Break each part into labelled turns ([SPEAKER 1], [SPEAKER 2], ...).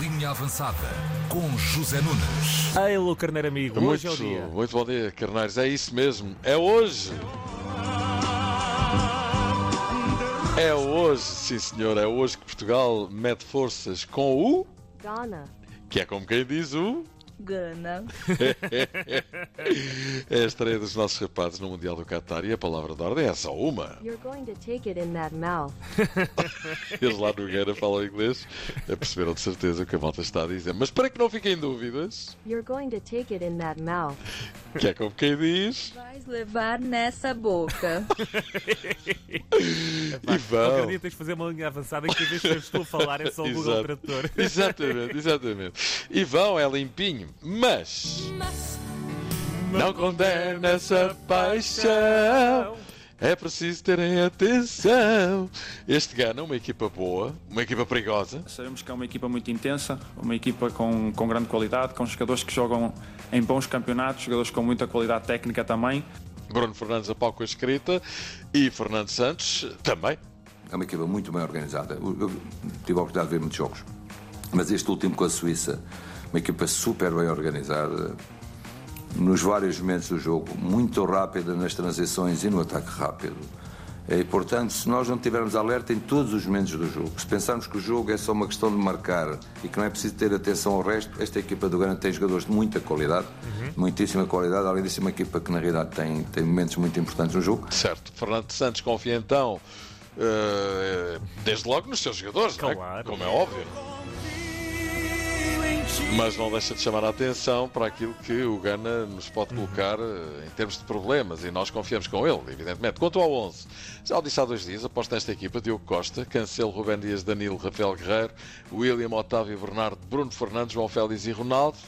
[SPEAKER 1] Linha Avançada com José Nunes.
[SPEAKER 2] Ei, Carneiro amigo, hoje é o dia.
[SPEAKER 3] muito bom dia, carneiros. É isso mesmo. É hoje. É hoje, sim senhor. É hoje que Portugal mete forças com o.
[SPEAKER 4] Ghana.
[SPEAKER 3] Que é como quem diz o.
[SPEAKER 4] Gana.
[SPEAKER 3] É a estreia dos nossos rapazes no Mundial do Qatar e a palavra de ordem é só uma.
[SPEAKER 4] You're going to take it in that mouth.
[SPEAKER 3] Eles lá no Guerra falam inglês, perceberam de certeza o que a malta está a dizer. Mas para que não fiquem dúvidas,
[SPEAKER 4] You're going to take it in that mouth.
[SPEAKER 3] que é como quem diz.
[SPEAKER 5] Vais levar nessa boca.
[SPEAKER 3] E
[SPEAKER 2] Qualquer
[SPEAKER 3] vão.
[SPEAKER 2] dia tens de fazer uma linha avançada em que a vez que eu estou a falar é só o Google. Tradutor.
[SPEAKER 3] Exatamente, exatamente. E vão, é limpinho, mas não condena essa paixão. É preciso terem atenção. Este Gana, uma equipa boa, uma equipa perigosa.
[SPEAKER 6] Sabemos que é uma equipa muito intensa, uma equipa com, com grande qualidade, com jogadores que jogam em bons campeonatos, jogadores com muita qualidade técnica também.
[SPEAKER 3] Bruno Fernandes a a escrita e Fernando Santos também.
[SPEAKER 7] É uma equipa muito bem organizada. Eu eu tive a oportunidade de ver muitos jogos. Mas este último com a Suíça, uma equipa super bem organizada, nos vários momentos do jogo, muito rápida nas transições e no ataque rápido. E, portanto, se nós não tivermos alerta em todos os momentos do jogo, se pensarmos que o jogo é só uma questão de marcar e que não é preciso ter atenção ao resto, esta equipa do Grande tem jogadores de muita qualidade, muitíssima qualidade, além disso, uma equipa que na realidade tem, tem momentos muito importantes no jogo.
[SPEAKER 3] Certo, Fernando Santos confia então, eh, desde logo nos seus jogadores, é?
[SPEAKER 2] Claro.
[SPEAKER 3] como é óbvio. Mas não deixa de chamar a atenção para aquilo que o Gana nos pode colocar eh, em termos de problemas e nós confiamos com ele, evidentemente. Quanto ao 11, já o disse há dois dias, após nesta equipa, Diogo Costa, Cancelo, Rubén Dias, Danilo, Rafael Guerreiro, William, Otávio, Bernardo, Bruno Fernandes, João Félix e Ronaldo.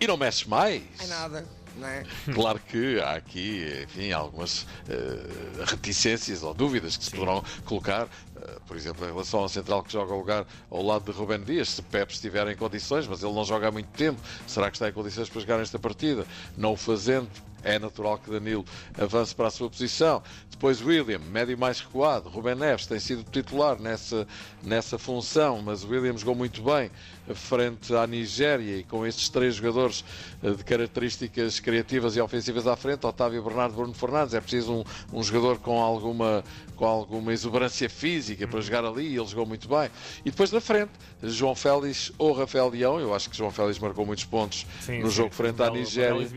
[SPEAKER 3] E não mexe mais.
[SPEAKER 8] É nada, é?
[SPEAKER 3] Claro que há aqui, enfim, algumas eh, reticências ou dúvidas que se poderão colocar, eh, por exemplo, em relação ao central que joga ao lugar ao lado de Rubén Dias, se Pepe estiver em condições, mas ele não joga há muito tempo, será que está em condições para jogar nesta partida? Não o fazendo, é natural que Danilo avance para a sua posição. Depois William, médio mais recuado. Rubén Neves tem sido titular nessa, nessa função, mas o William jogou muito bem frente à Nigéria e com estes três jogadores eh, de características criativas e ofensivas à frente, Otávio Bernardo, Bruno Fernandes, é preciso um, um jogador com alguma, com alguma exuberância física para jogar ali e ele jogou muito bem. E depois na frente, João Félix ou Rafael Leão, eu acho que João Félix marcou muitos pontos
[SPEAKER 2] Sim,
[SPEAKER 3] no
[SPEAKER 2] sim.
[SPEAKER 3] jogo frente à Nigéria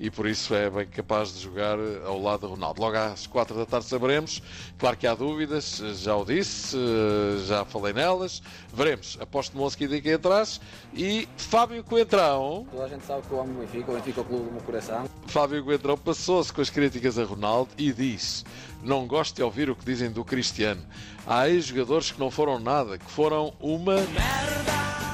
[SPEAKER 3] e por isso é bem capaz de jogar ao lado de Ronaldo. Logo às quatro da tarde saberemos. Claro que há dúvidas, já o disse, eh, já falei nelas. Veremos. Aposto no 11 que indiquei E Fábio Coentrão,
[SPEAKER 9] Toda a gente sabe que eu amo o Benfica, o Benfica é o clube do meu coração.
[SPEAKER 3] Fábio Coentrão passou-se com as críticas a Ronaldo e disse: Não gosto de ouvir o que dizem do Cristiano. Há ex-jogadores que não foram nada, que foram uma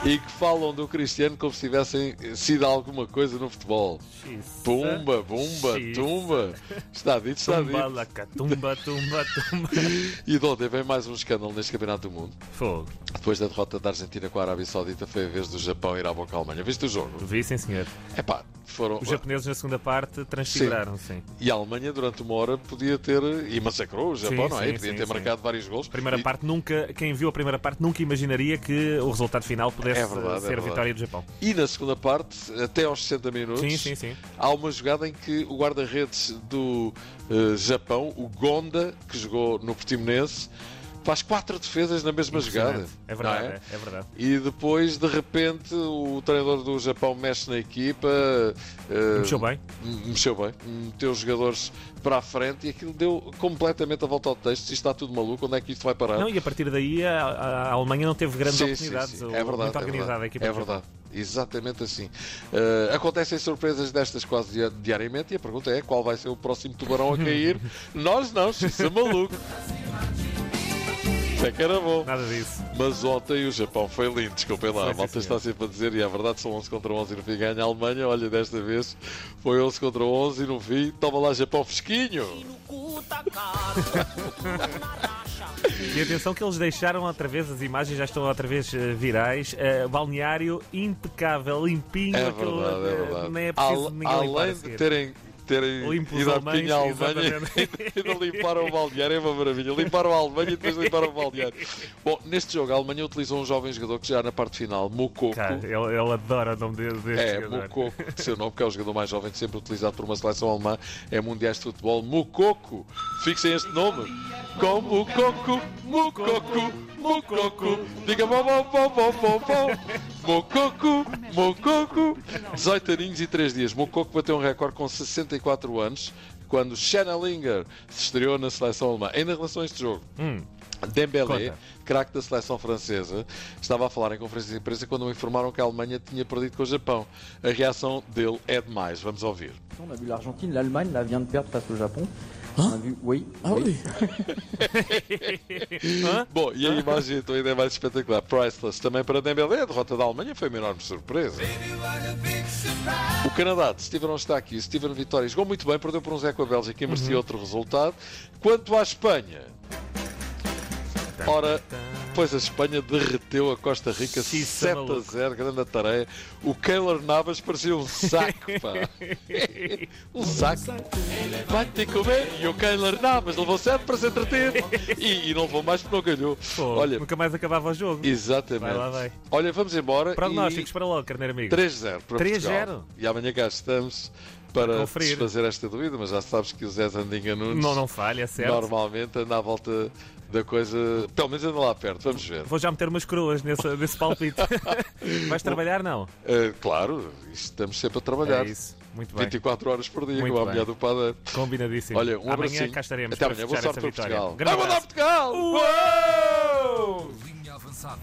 [SPEAKER 3] e que falam do Cristiano como se tivessem sido alguma coisa no futebol.
[SPEAKER 2] Xiça.
[SPEAKER 3] Pumba, bumba, tumba. Está dito, está
[SPEAKER 2] Tumba,
[SPEAKER 3] dito.
[SPEAKER 2] laca, tumba, tumba, tumba.
[SPEAKER 3] E de ontem vem mais um escândalo neste Campeonato do Mundo.
[SPEAKER 2] Fogo.
[SPEAKER 3] Depois da derrota da Argentina com a Arábia Saudita, foi a vez do Japão ir à boca à Alemanha. Viste o jogo?
[SPEAKER 2] Vi, sim, senhor.
[SPEAKER 3] É pá, foram.
[SPEAKER 2] Os japoneses na segunda parte transfiguraram, sim.
[SPEAKER 3] E a Alemanha, durante uma hora, podia ter. E massacrou o Japão,
[SPEAKER 2] Sim,
[SPEAKER 3] não é?
[SPEAKER 2] sim,
[SPEAKER 3] podia
[SPEAKER 2] sim,
[SPEAKER 3] ter
[SPEAKER 2] sim.
[SPEAKER 3] marcado vários gols.
[SPEAKER 2] Primeira
[SPEAKER 3] E-
[SPEAKER 2] parte nunca, quem viu a primeira parte nunca imaginaria que o resultado final pudesse
[SPEAKER 3] É verdade, é
[SPEAKER 2] ser a
[SPEAKER 3] verdade.
[SPEAKER 2] vitória do Japão.
[SPEAKER 3] E na segunda parte, até aos 60 minutos,
[SPEAKER 2] Sim, sim, sim.
[SPEAKER 3] há uma jogada em que o guarda-redes do eh, Japão, o Gonda, que jogou no Portimonense, faz quatro defesas na mesma jogada.
[SPEAKER 2] É verdade,
[SPEAKER 3] não
[SPEAKER 2] é? é verdade.
[SPEAKER 3] E depois, de repente, o treinador do Japão mexe na equipa. eh,
[SPEAKER 2] Mexeu bem.
[SPEAKER 3] Mexeu bem. Meteu os jogadores para a frente e aquilo deu completamente a volta ao texto. Isto está tudo maluco. Onde é que isto vai parar?
[SPEAKER 2] Não, e a partir daí a, a- Alemanha não teve grandes
[SPEAKER 3] Sim, sim,
[SPEAKER 2] oportunidades.
[SPEAKER 3] sim.
[SPEAKER 2] O-
[SPEAKER 3] É verdade.
[SPEAKER 2] muito
[SPEAKER 3] é
[SPEAKER 2] organizada
[SPEAKER 3] verdade.
[SPEAKER 2] a equipa
[SPEAKER 3] É verdade. Exatamente assim. Eh, acontecem surpresas destas quase dia- diariamente e a pergunta é qual vai ser o próximo tubarão a cair? Nós não, isso é maluco. Isso é que era bom.
[SPEAKER 2] Nada disso.
[SPEAKER 3] Mas ontem o Japão foi lindo, desculpem lá.
[SPEAKER 2] Foi,
[SPEAKER 3] a malta
[SPEAKER 2] sim,
[SPEAKER 3] está sempre a dizer, e é verdade, são 11 contra 11 e no fim ganha a Alemanha. Olha, desta vez foi 11 contra 11 e no fim, toma lá Japão fresquinho.
[SPEAKER 2] E atenção que eles deixaram outra vez, as imagens já estão outra vez eh, virais. eh, balneário impecável, limpinho.
[SPEAKER 3] É verdade, é
[SPEAKER 2] eh,
[SPEAKER 3] verdade.
[SPEAKER 2] Nem é preciso
[SPEAKER 3] Al- além de terem terem ido à Pinha à Alemanha e de limpar o balneário. É uma maravilha. Limparam a Alemanha e depois limparam o balneário. Bom, neste jogo a Alemanha utilizou um jovem jogador que já na parte final, Mukoko.
[SPEAKER 2] Cara, ele, ele adora o nome de- deste
[SPEAKER 3] É,
[SPEAKER 2] jogador.
[SPEAKER 3] Mukoko, de seu nome, que é o jogador mais jovem sempre utilizado por uma seleção alemã, é mundiais de futebol. Mukoko, fixem este nome. Com Mukoko, Mukoko, Mukoko, diga bom, bom, bom, bom, bom, bom. Mukoko, Mukoko. 18 aninhos e 3 dias. Mukoko bateu um recorde com 64 anos, quando Schnellinger se estreou na seleção alemã. Ainda em relação a este jogo,
[SPEAKER 2] Hum,
[SPEAKER 3] Dembélé, craque da seleção francesa, estava a falar em conferência de imprensa quando me informaram que a Alemanha tinha perdido com o Japão. A reação dele é demais. Vamos ouvir.
[SPEAKER 8] On a vu l'Argentine, l'Allemagne là, vient de perdre face au Japon. On a vu, oui. oui.
[SPEAKER 3] Bom, e a imagem então ainda é mais espetacular. Priceless também para Dembélé. A derrota da Alemanha foi uma enorme surpresa. O Canadá de Steven está aqui. Steven Vitória jogou muito bem, perdeu por um Zé com a Bélgica e merecia outro resultado. Quanto à Espanha, ora, pois a Espanha derreteu a Costa Rica
[SPEAKER 2] Xiça,
[SPEAKER 3] 7 a
[SPEAKER 2] maluco.
[SPEAKER 3] 0, grande tarefa. O Keylor Navas parecia um saco, pá. um saco. Vai ter que comer. E o Keylor Navas levou 7 para se entreter. E, e não levou mais porque não ganhou.
[SPEAKER 2] pô,
[SPEAKER 3] Olha,
[SPEAKER 2] nunca mais acabava o jogo.
[SPEAKER 3] exatamente.
[SPEAKER 2] Vai lá, vai.
[SPEAKER 3] Olha, vamos embora.
[SPEAKER 2] Prognósticos
[SPEAKER 3] e
[SPEAKER 2] para logo, carneiro amigo.
[SPEAKER 3] 3-0 para
[SPEAKER 2] 3-0.
[SPEAKER 3] Portugal. E amanhã cá estamos para desfazer esta dúvida, mas já sabes que o Zé Zandinga Nunes
[SPEAKER 2] Não, não falha, é certo.
[SPEAKER 3] normalmente anda à volta da coisa, pelo menos anda lá perto, vamos ver.
[SPEAKER 2] Vou já meter umas coroas nesse, nesse palpite. Vais trabalhar, não?
[SPEAKER 3] Uh, claro, isto estamos sempre a trabalhar.
[SPEAKER 2] É isso. Muito bem.
[SPEAKER 3] 24 horas por dia,
[SPEAKER 2] Muito
[SPEAKER 3] com a mulher do padeiro.
[SPEAKER 2] Combinadíssimo.
[SPEAKER 3] Olha, um
[SPEAKER 2] Amanhã
[SPEAKER 3] abracinho.
[SPEAKER 2] cá estaremos
[SPEAKER 3] Até amanhã, boa sorte para. Portugal.
[SPEAKER 2] Grande
[SPEAKER 3] Vai mandar. Portugal!
[SPEAKER 2] Uou!
[SPEAKER 1] Linha avançada.